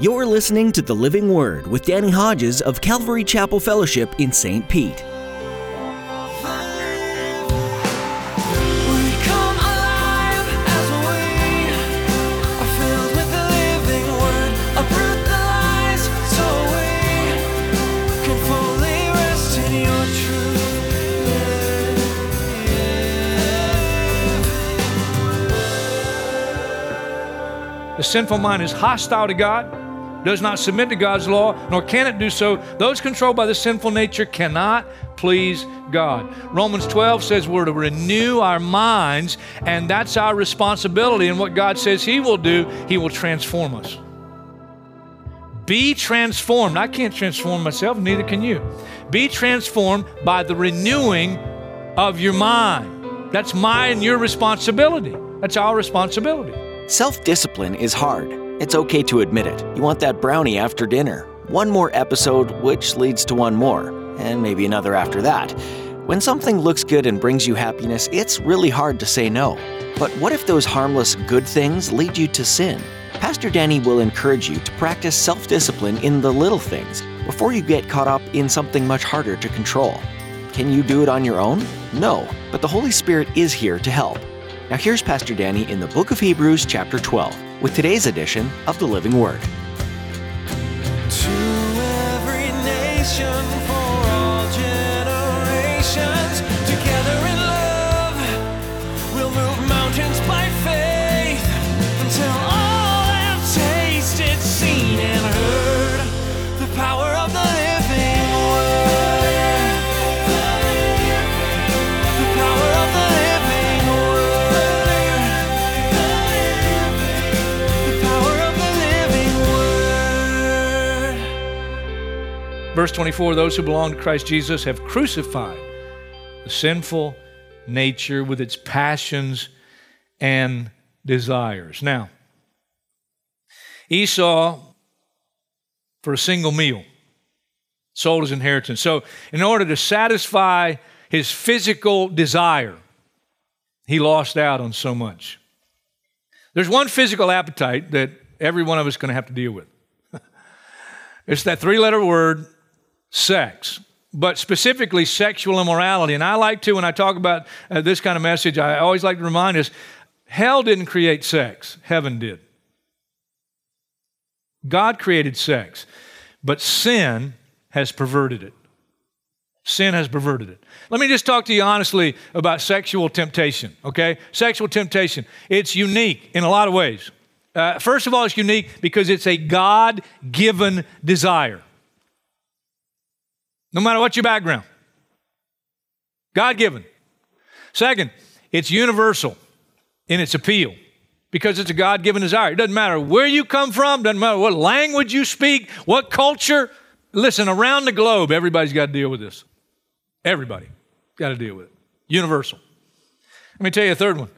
You're listening to The Living Word with Danny Hodges of Calvary Chapel Fellowship in St. Pete. We come alive as we are filled with the living word. Uproot the lies so we can fully rest in your truth. The sinful mind is hostile to God, does not submit to God's law, nor can it do so. Those controlled by the sinful nature cannot please God. Romans 12 says we're to renew our minds, and that's our responsibility. And what God says He will do, He will transform us. Be transformed. I can't transform myself, neither can you. Be transformed by the renewing of your mind. That's my and your responsibility. That's our responsibility. Self discipline is hard. It's okay to admit it. You want that brownie after dinner. One more episode, which leads to one more, and maybe another after that. When something looks good and brings you happiness, it's really hard to say no. But what if those harmless good things lead you to sin? Pastor Danny will encourage you to practice self discipline in the little things before you get caught up in something much harder to control. Can you do it on your own? No, but the Holy Spirit is here to help. Now, here's Pastor Danny in the book of Hebrews, chapter 12, with today's edition of the Living Word. Verse 24 Those who belong to Christ Jesus have crucified the sinful nature with its passions and desires. Now, Esau, for a single meal, sold his inheritance. So, in order to satisfy his physical desire, he lost out on so much. There's one physical appetite that every one of us is going to have to deal with. it's that three letter word, sex, but specifically sexual immorality. And I like to, when I talk about uh, this kind of message, I always like to remind us hell didn't create sex, heaven did. God created sex, but sin has perverted it. Sin has perverted it. Let me just talk to you honestly about sexual temptation, okay? Sexual temptation. It's unique in a lot of ways. Uh, first of all, it's unique because it's a God given desire. No matter what your background, God given. Second, it's universal in its appeal because it's a God given desire. It doesn't matter where you come from, doesn't matter what language you speak, what culture. Listen, around the globe, everybody's got to deal with this. Everybody got to deal with it. Universal. Let me tell you a third one.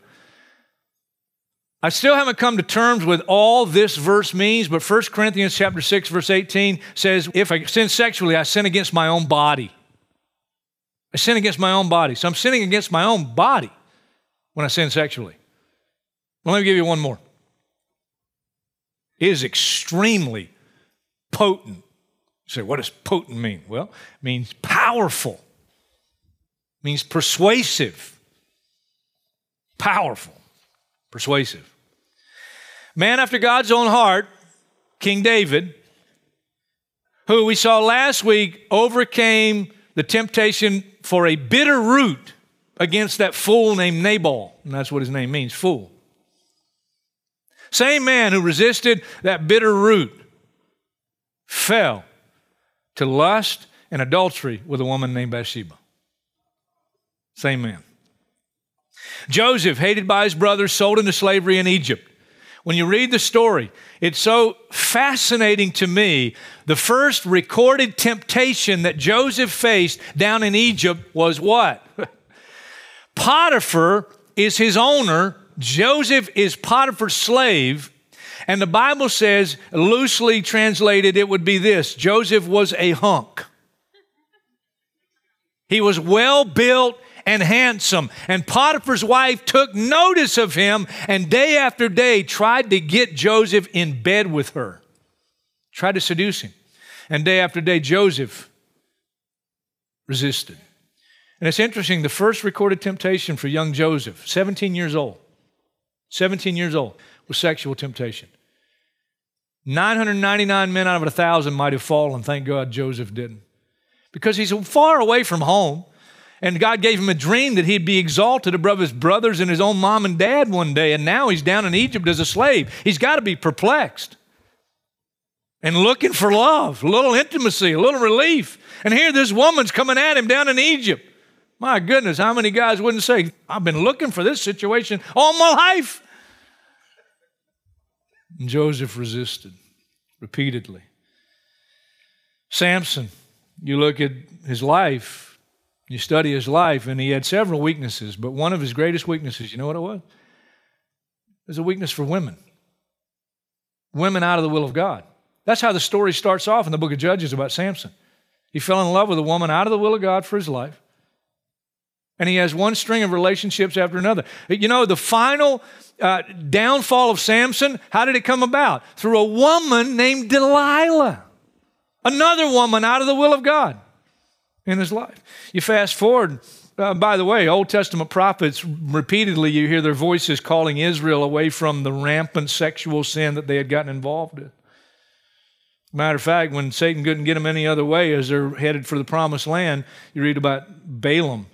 I still haven't come to terms with all this verse means, but 1 Corinthians chapter 6 verse 18 says, "If I sin sexually, I sin against my own body." I sin against my own body. So I'm sinning against my own body when I sin sexually. Well, let me give you one more. It is extremely potent. You say, what does potent mean? Well, it means powerful means persuasive. Powerful, persuasive. Man after God's own heart, King David, who we saw last week overcame the temptation for a bitter root against that fool named Nabal. And that's what his name means fool. Same man who resisted that bitter root fell to lust and adultery with a woman named Bathsheba. Same man. Joseph, hated by his brothers, sold into slavery in Egypt. When you read the story, it's so fascinating to me. The first recorded temptation that Joseph faced down in Egypt was what? Potiphar is his owner, Joseph is Potiphar's slave. And the Bible says, loosely translated, it would be this Joseph was a hunk. He was well built and handsome. And Potiphar's wife took notice of him and day after day tried to get Joseph in bed with her. tried to seduce him. And day after day, Joseph resisted. And it's interesting, the first recorded temptation for young Joseph, 17 years old, 17 years old, was sexual temptation. 999 men out of a 1,000 might have fallen. Thank God Joseph didn't. Because he's far away from home, and God gave him a dream that he'd be exalted above his brothers and his own mom and dad one day, and now he's down in Egypt as a slave. He's got to be perplexed and looking for love, a little intimacy, a little relief. And here this woman's coming at him down in Egypt. My goodness, how many guys wouldn't say, I've been looking for this situation all my life? And Joseph resisted repeatedly. Samson, you look at his life, you study his life, and he had several weaknesses, but one of his greatest weaknesses, you know what it was? It was a weakness for women. Women out of the will of God. That's how the story starts off in the book of Judges about Samson. He fell in love with a woman out of the will of God for his life. And he has one string of relationships after another. You know, the final uh, downfall of Samson, how did it come about? Through a woman named Delilah, another woman out of the will of God in his life. You fast forward, uh, by the way, Old Testament prophets repeatedly, you hear their voices calling Israel away from the rampant sexual sin that they had gotten involved in. Matter of fact, when Satan couldn't get them any other way as they're headed for the promised land, you read about Balaam,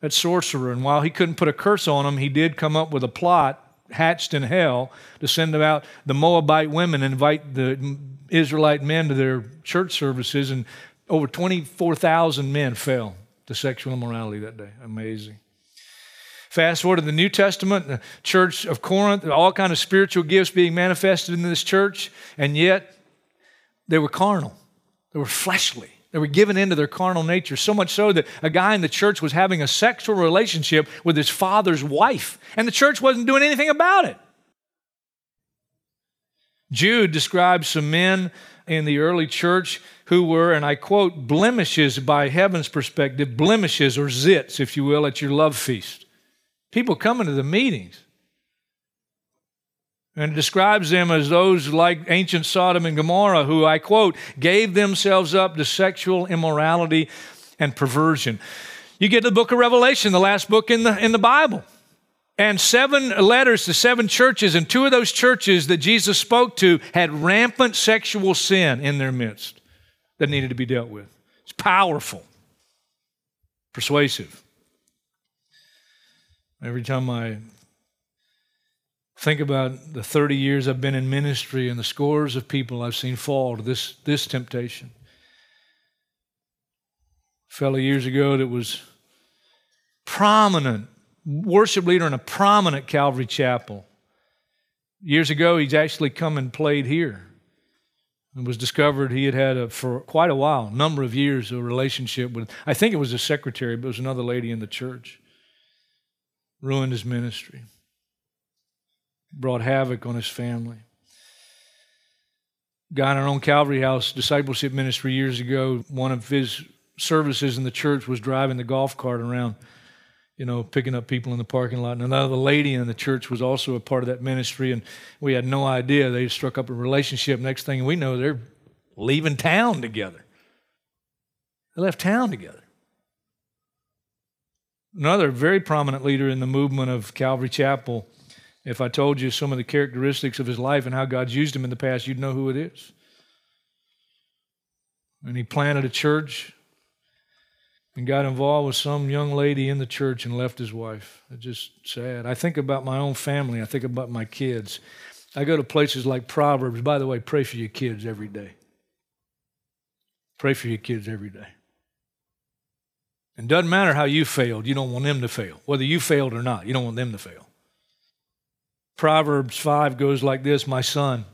that sorcerer. And while he couldn't put a curse on them, he did come up with a plot hatched in hell to send out the Moabite women and invite the Israelite men to their church services. And over 24,000 men fell to sexual immorality that day. Amazing. Fast forward to the New Testament, the church of Corinth, all kind of spiritual gifts being manifested in this church, and yet they were carnal, they were fleshly. They were given into their carnal nature, so much so that a guy in the church was having a sexual relationship with his father's wife, and the church wasn't doing anything about it. Jude describes some men in the early church who were, and I quote, blemishes by heaven's perspective, blemishes or zits, if you will, at your love feast. People coming to the meetings and it describes them as those like ancient Sodom and Gomorrah, who, I quote, gave themselves up to sexual immorality and perversion. You get to the book of Revelation, the last book in the, in the Bible. And seven letters to seven churches, and two of those churches that Jesus spoke to had rampant sexual sin in their midst that needed to be dealt with. It's powerful, persuasive. Every time I Think about the 30 years I've been in ministry and the scores of people I've seen fall to this, this temptation. A fellow years ago that was prominent, worship leader in a prominent Calvary chapel. Years ago, he's actually come and played here. It was discovered he had had a, for quite a while, number of years, a relationship with, I think it was a secretary, but it was another lady in the church. Ruined his ministry brought havoc on his family. Guy in our own Calvary House discipleship ministry years ago, one of his services in the church was driving the golf cart around, you know, picking up people in the parking lot. And another lady in the church was also a part of that ministry, and we had no idea. They struck up a relationship. Next thing we know, they're leaving town together. They left town together. Another very prominent leader in the movement of Calvary Chapel if I told you some of the characteristics of his life and how God's used him in the past, you'd know who it is. And he planted a church and got involved with some young lady in the church and left his wife. It's just sad. I think about my own family, I think about my kids. I go to places like Proverbs. By the way, pray for your kids every day. Pray for your kids every day. And doesn't matter how you failed, you don't want them to fail. Whether you failed or not, you don't want them to fail. Proverbs 5 goes like this My son,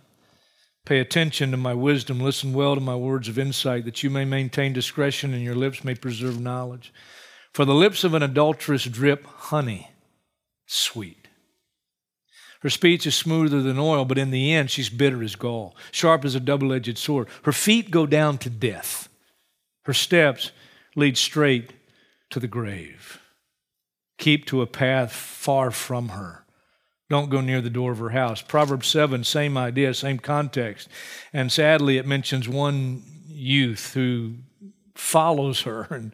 pay attention to my wisdom, listen well to my words of insight, that you may maintain discretion and your lips may preserve knowledge. For the lips of an adulteress drip honey, sweet. Her speech is smoother than oil, but in the end, she's bitter as gall, sharp as a double edged sword. Her feet go down to death, her steps lead straight to the grave. Keep to a path far from her Don't go near the door of her house. Proverbs 7, same idea, same context. And sadly, it mentions one youth who follows her. And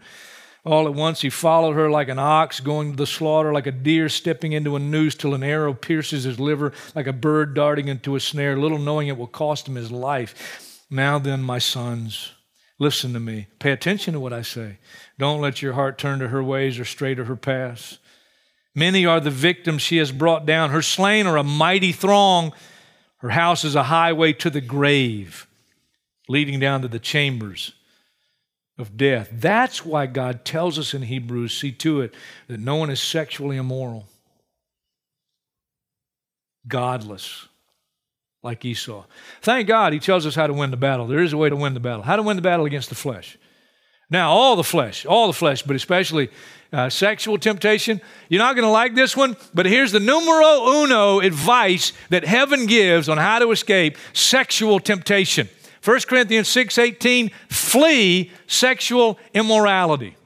all at once he followed her like an ox going to the slaughter, like a deer stepping into a noose till an arrow pierces his liver, like a bird darting into a snare, little knowing it will cost him his life. Now then, my sons, listen to me. Pay attention to what I say. Don't let your heart turn to her ways or stray to her paths. Many are the victims she has brought down. Her slain are a mighty throng. Her house is a highway to the grave, leading down to the chambers of death. That's why God tells us in Hebrews, see to it, that no one is sexually immoral, godless, like Esau. Thank God he tells us how to win the battle. There is a way to win the battle. How to win the battle against the flesh. Now, all the flesh, all the flesh, but especially uh, sexual temptation. You're not going to like this one, but here's the numero uno advice that heaven gives on how to escape sexual temptation. 1 Corinthians 6:18, flee sexual immorality.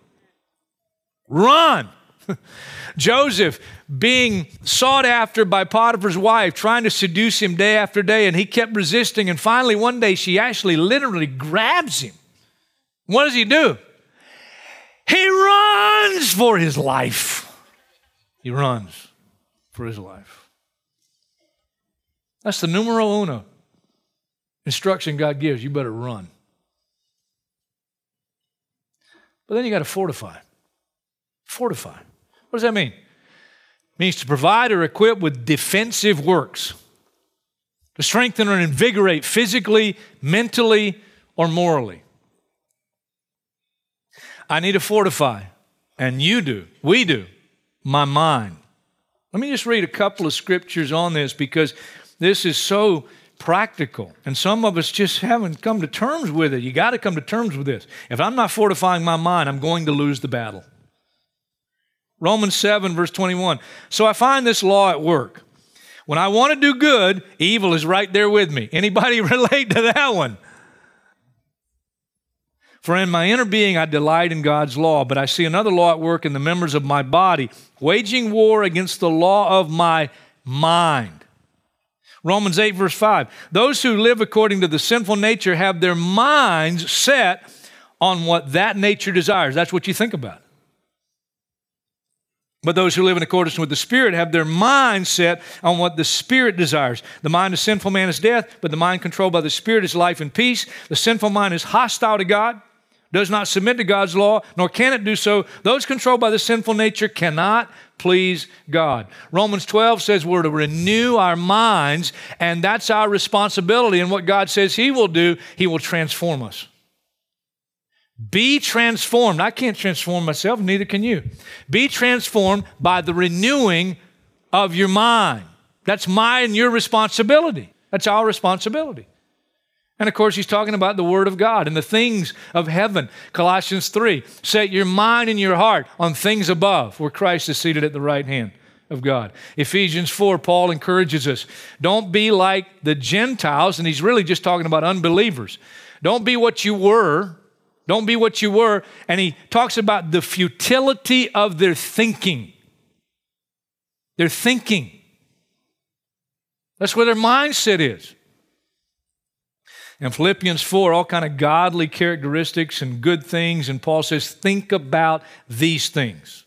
Run. Joseph being sought after by Potiphar's wife, trying to seduce him day after day, and he kept resisting. And finally, one day, she actually literally grabs him. What does he do? He runs for his life. He runs for his life. That's the numero uno instruction God gives. You better run. But then you got to fortify. Fortify. What does that mean? It means to provide or equip with defensive works, to strengthen or invigorate physically, mentally, or morally. I need to fortify, and you do, we do, my mind. Let me just read a couple of scriptures on this because this is so practical. And some of us just haven't come to terms with it. You got to come to terms with this. If I'm not fortifying my mind, I'm going to lose the battle. Romans 7, verse 21. So I find this law at work. When I want to do good, evil is right there with me. Anybody relate to that one? For in my inner being I delight in God's law, but I see another law at work in the members of my body, waging war against the law of my mind. Romans 8, verse 5. Those who live according to the sinful nature have their minds set on what that nature desires. That's what you think about. But those who live in accordance with the Spirit have their mind set on what the Spirit desires. The mind of sinful man is death, but the mind controlled by the Spirit is life and peace. The sinful mind is hostile to God does not submit to God's law, nor can it do so. Those controlled by the sinful nature cannot please God. Romans 12 says we're to renew our minds, and that's our responsibility. And what God says He will do, He will transform us. Be transformed. I can't transform myself, neither can you. Be transformed by the renewing of your mind. That's my and your responsibility. That's our responsibility. And of course, he's talking about the Word of God and the things of heaven. Colossians 3 Set your mind and your heart on things above, where Christ is seated at the right hand of God. Ephesians 4, Paul encourages us don't be like the Gentiles, and he's really just talking about unbelievers. Don't be what you were. Don't be what you were. And he talks about the futility of their thinking. Their thinking. That's where their mindset is. In Philippians 4, all kind of godly characteristics and good things, and Paul says, think about these things.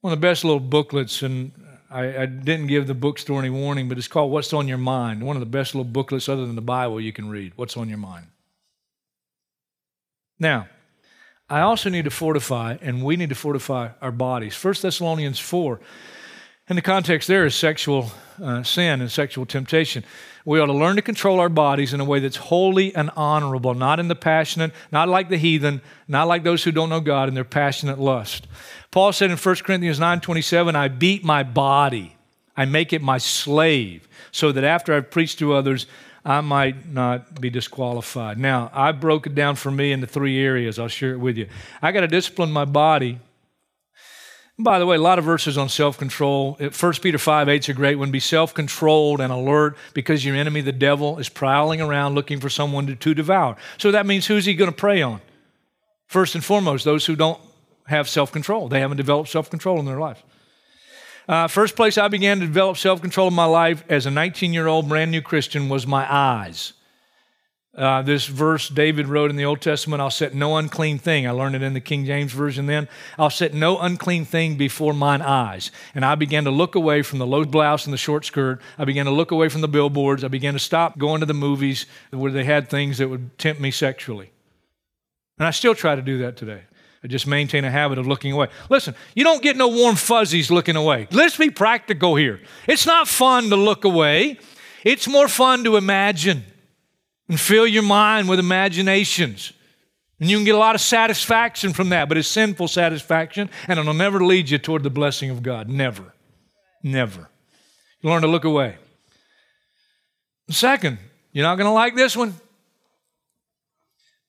One of the best little booklets, and I, I, didn't give the bookstore any warning, but it's called What's on Your Mind. One of the best little booklets other than the Bible you can read. What's on your mind? Now, I also need to fortify, and we need to fortify our bodies. 1 Thessalonians 4, and the context there is sexual uh, sin and sexual temptation. We ought to learn to control our bodies in a way that's holy and honorable, not in the passionate, not like the heathen, not like those who don't know God in their passionate lust. Paul said in 1 Corinthians 9:27, I beat my body. I make it my slave, so that after I've preached to others, I might not be disqualified. Now, I broke it down for me into three areas. I'll share it with you. I got to discipline my body by the way, a lot of verses on self control. 1 Peter 5 8 is a great one. Be self controlled and alert because your enemy, the devil, is prowling around looking for someone to, to devour. So that means who's he going to prey on? First and foremost, those who don't have self control. They haven't developed self control in their life. Uh, first place I began to develop self control in my life as a 19 year old brand new Christian was my eyes. Uh, this verse David wrote in the Old Testament, I'll set no unclean thing. I learned it in the King James Version then. I'll set no unclean thing before mine eyes. And I began to look away from the low blouse and the short skirt. I began to look away from the billboards. I began to stop going to the movies where they had things that would tempt me sexually. And I still try to do that today. I just maintain a habit of looking away. Listen, you don't get no warm fuzzies looking away. Let's be practical here. It's not fun to look away, it's more fun to imagine and fill your mind with imaginations. And you can get a lot of satisfaction from that, but it's sinful satisfaction, and it'll never lead you toward the blessing of God. Never. Never. You learn to look away. Second, you're not going to like this one.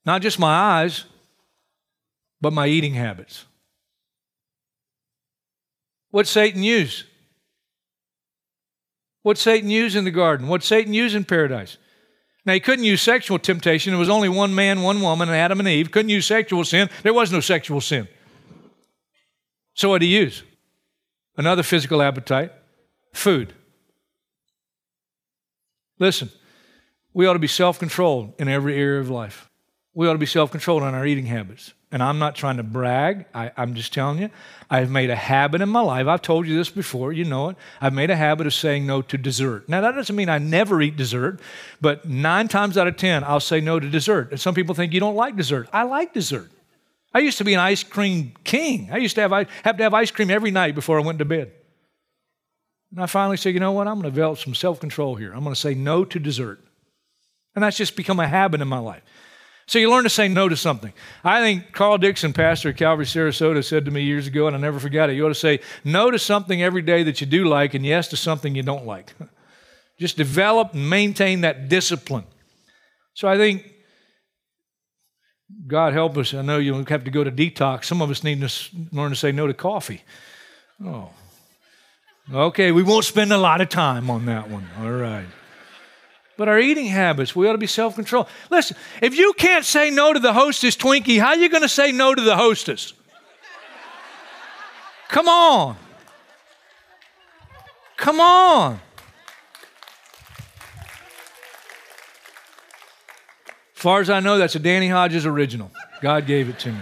Not just my eyes, but my eating habits. What Satan use? What Satan use in the garden? What Satan use in paradise? Now, he couldn't use sexual temptation. There was only one man, one woman, and Adam and Eve. Couldn't use sexual sin. There was no sexual sin. So, what did he use? Another physical appetite food. Listen, we ought to be self controlled in every area of life. We ought to be self controlled in our eating habits. And I'm not trying to brag. I, am just telling you, I've made a habit in my life. I've told you this before, you know it. I've made a habit of saying no to dessert. Now, that doesn't mean I never eat dessert, but nine times out of 10, I'll say no to dessert. And some people think you don't like dessert. I like dessert. I used to be an ice cream king. I used to have, have to have ice cream every night before I went to bed. And I finally said, you know what? I'm going to develop some self control here. I'm going to say no to dessert. And that's just become a habit in my life. So you learn to say no to something. I think Carl Dixon, pastor at Calvary Sarasota, said to me years ago, and I never forgot it. You ought to say no to something every day that you do like and yes to something you don't like. Just develop and maintain that discipline. So I think, God help us, I know you'll have to go to detox. Some of us need to learn to say no to coffee. Oh. Okay, we won't spend a lot of time on that one. All right but our eating habits. We ought to be self control. Listen, if you can't say no to the hostess Twinkie, how are you going to say no to the hostess? Come on. Come on. As far as I know, that's a Danny Hodges original. God gave it to me.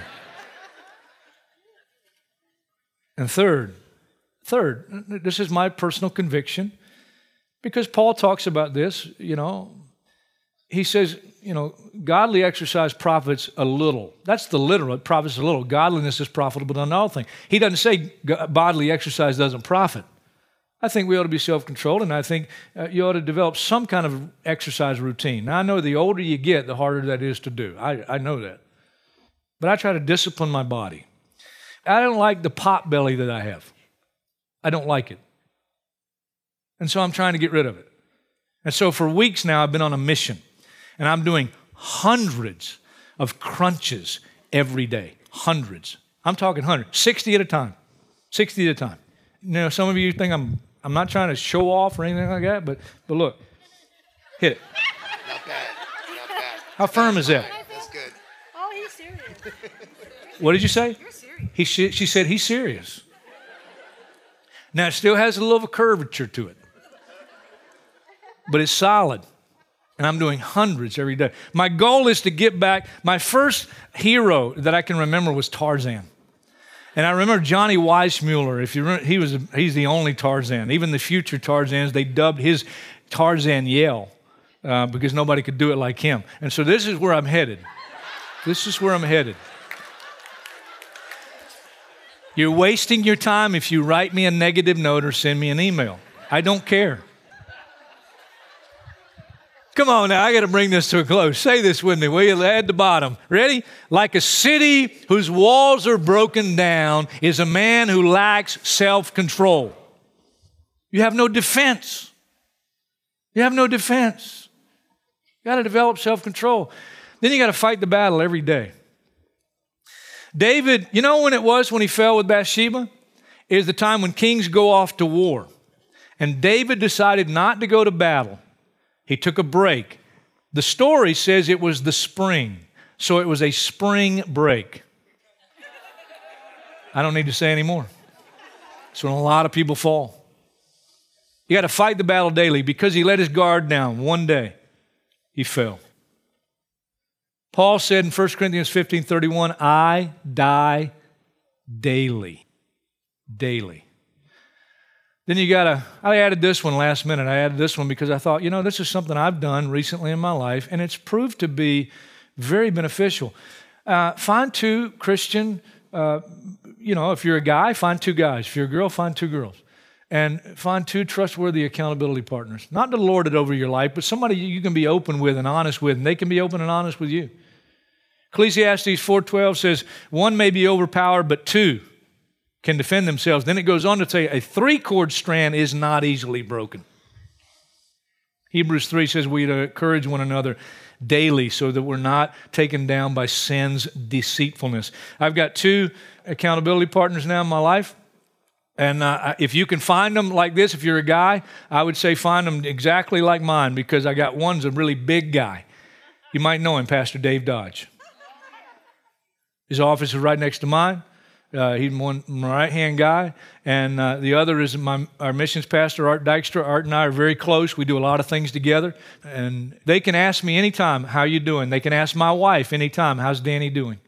And third, third, this is my personal conviction. Because Paul talks about this, you know, he says, you know, godly exercise profits a little. That's the literal, it profits a little. Godliness is profitable to all things. He doesn't say bodily exercise doesn't profit. I think we ought to be self controlled, and I think uh, you ought to develop some kind of exercise routine. Now, I know the older you get, the harder that is to do. I, I know that. But I try to discipline my body. I don't like the pot belly that I have, I don't like it. And so I'm trying to get rid of it. And so for weeks now, I've been on a mission. And I'm doing hundreds of crunches every day. Hundreds. I'm talking hundreds. 60 at a time. 60 at a time. You know, some of you think I'm I'm not trying to show off or anything like that, but but look. Hit it. Not bad. Not bad. How firm is that? That's good. Oh, he's serious. What did you say? You're serious. He, she said he's serious. Now it still has a little curvature to it but it's solid. And I'm doing hundreds every day. My goal is to get back. My first hero that I can remember was Tarzan. And I remember Johnny Weissmuller. If you remember, he was he's the only Tarzan. Even the future Tarzans, they dubbed his Tarzan yell uh, because nobody could do it like him. And so this is where I'm headed. This is where I'm headed. You're wasting your time if you write me a negative note or send me an email. I don't care. Come on now, I got to bring this to a close. Say this with me, will you? At the bottom. Ready? Like a city whose walls are broken down is a man who lacks self control. You have no defense. You have no defense. You got to develop self control. Then you got to fight the battle every day. David, you know when it was when he fell with Bathsheba? Is the time when kings go off to war. And David decided not to go to battle. He took a break. The story says it was the spring, so it was a spring break. I don't need to say any more. That's when a lot of people fall. You got to fight the battle daily because he let his guard down one day. He fell. Paul said in 1 Corinthians 15 31, I die daily. Daily. Then you got to, I added this one last minute. I added this one because I thought, you know, this is something I've done recently in my life, and it's proved to be very beneficial. Uh, find two Christian, uh, you know, if you're a guy, find two guys. If you're a girl, find two girls. And find two trustworthy accountability partners. Not to lord it over your life, but somebody you can be open with and honest with, and they can be open and honest with you. Ecclesiastes 4:12 says, "One may be overpowered, but two can defend themselves." Then it goes on to say, "A three cord strand is not easily broken." Hebrews 3 says, "We encourage one another daily so that we're not taken down by sin's deceitfulness." I've got two accountability partners now in my life. And uh, if you can find them like this, if you're a guy, I would say find them exactly like mine because I got one's a really big guy. You might know him, Pastor Dave Dodge. His office is right next to mine. Uh, he's one right hand guy, and uh, the other is my, our missions pastor, Art Dykstra. Art and I are very close. We do a lot of things together, and they can ask me anytime, "How you doing?" They can ask my wife anytime, "How's Danny doing?"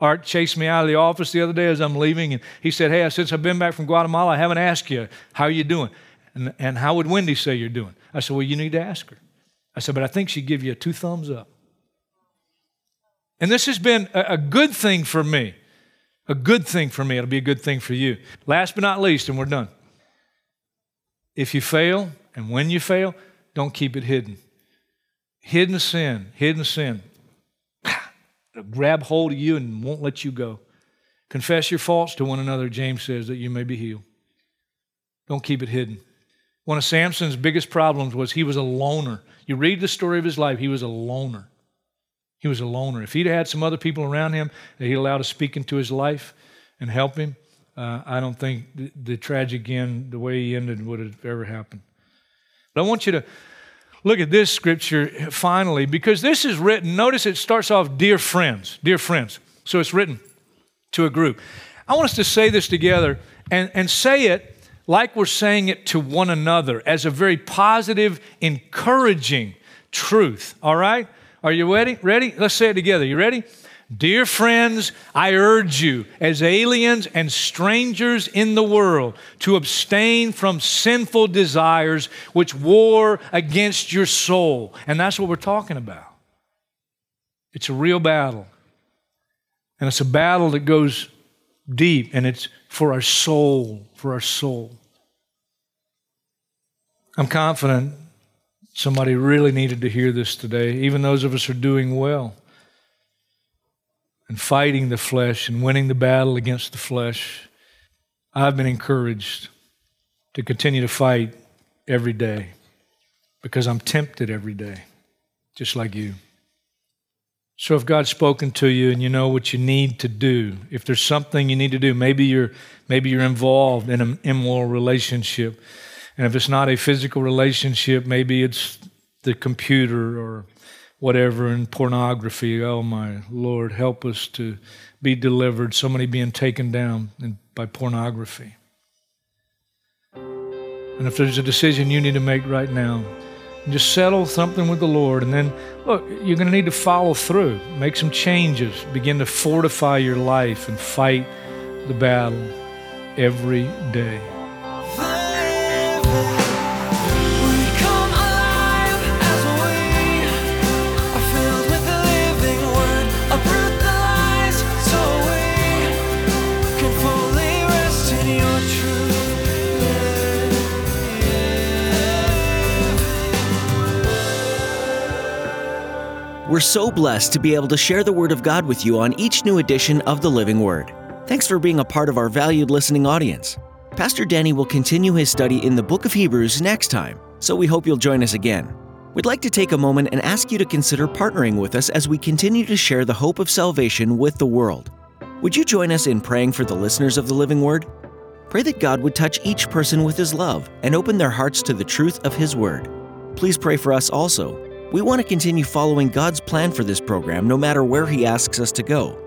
Art chased me out of the office the other day as I'm leaving, and he said, "Hey, since I've been back from Guatemala, I haven't asked you how you doing, and, and how would Wendy say you're doing?" I said, "Well, you need to ask her." I said, "But I think she'd give you a two thumbs up." And this has been a, a good thing for me. A good thing for me. It'll be a good thing for you. Last but not least, and we're done. If you fail, and when you fail, don't keep it hidden. Hidden sin, hidden sin. It'll grab hold of you and won't let you go. Confess your faults to one another, James says, that you may be healed. Don't keep it hidden. One of Samson's biggest problems was he was a loner. You read the story of his life, he was a loner. He was a loner. If he'd had some other people around him that he allowed to speak into his life and help him, uh, I don't think the, the tragic end, the way he ended, would have ever happened. But I want you to look at this scripture finally, because this is written. Notice it starts off, Dear friends, dear friends. So it's written to a group. I want us to say this together and, and say it like we're saying it to one another as a very positive, encouraging truth. All right? Are you ready? Ready? Let's say it together. You ready? Dear friends, I urge you, as aliens and strangers in the world, to abstain from sinful desires which war against your soul. And that's what we're talking about. It's a real battle. And it's a battle that goes deep, and it's for our soul, for our soul. I'm confident somebody really needed to hear this today, even those of us who are doing well and fighting the flesh and winning the battle against the flesh. I've been encouraged to continue to fight every day because I'm tempted every day, just like you. So if God's spoken to you and you know what you need to do, if there's something you need to do, maybe you're maybe you're involved in an immoral relationship. And if it's not a physical relationship, maybe it's the computer or whatever in pornography. Oh my Lord, help us to be delivered. So many being taken down by pornography. And if there's a decision you need to make right now, just settle something with the Lord. And then, look, you're going to need to follow through, make some changes, begin to fortify your life and fight the battle every day. We're so blessed to be able to share the Word of God with you on each new edition of the Living Word. Thanks for being a part of our valued listening audience. Pastor Danny will continue his study in the book of Hebrews next time, so we hope you'll join us again. We'd like to take a moment and ask you to consider partnering with us as we continue to share the hope of salvation with the world. Would you join us in praying for the listeners of the Living Word? Pray that God would touch each person with His love and open their hearts to the truth of His Word. Please pray for us also. We want to continue following God's plan for this program no matter where He asks us to go.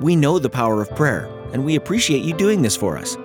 We know the power of prayer, and we appreciate you doing this for us.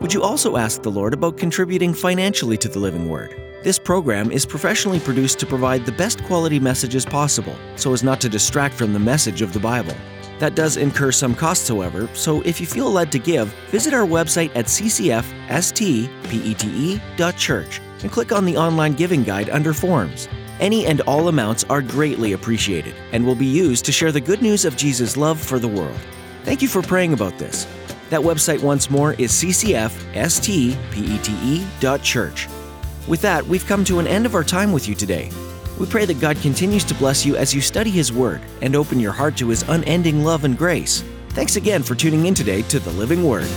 Would you also ask the Lord about contributing financially to the Living Word? This program is professionally produced to provide the best quality messages possible, so as not to distract from the message of the Bible. That does incur some costs, however, so if you feel led to give, visit our website at ccfstpete.church and click on the online giving guide under Forms. Any and all amounts are greatly appreciated and will be used to share the good news of Jesus' love for the world. Thank you for praying about this. That website once more is ccfstpete.church. With that, we've come to an end of our time with you today. We pray that God continues to bless you as you study His Word and open your heart to His unending love and grace. Thanks again for tuning in today to the Living Word.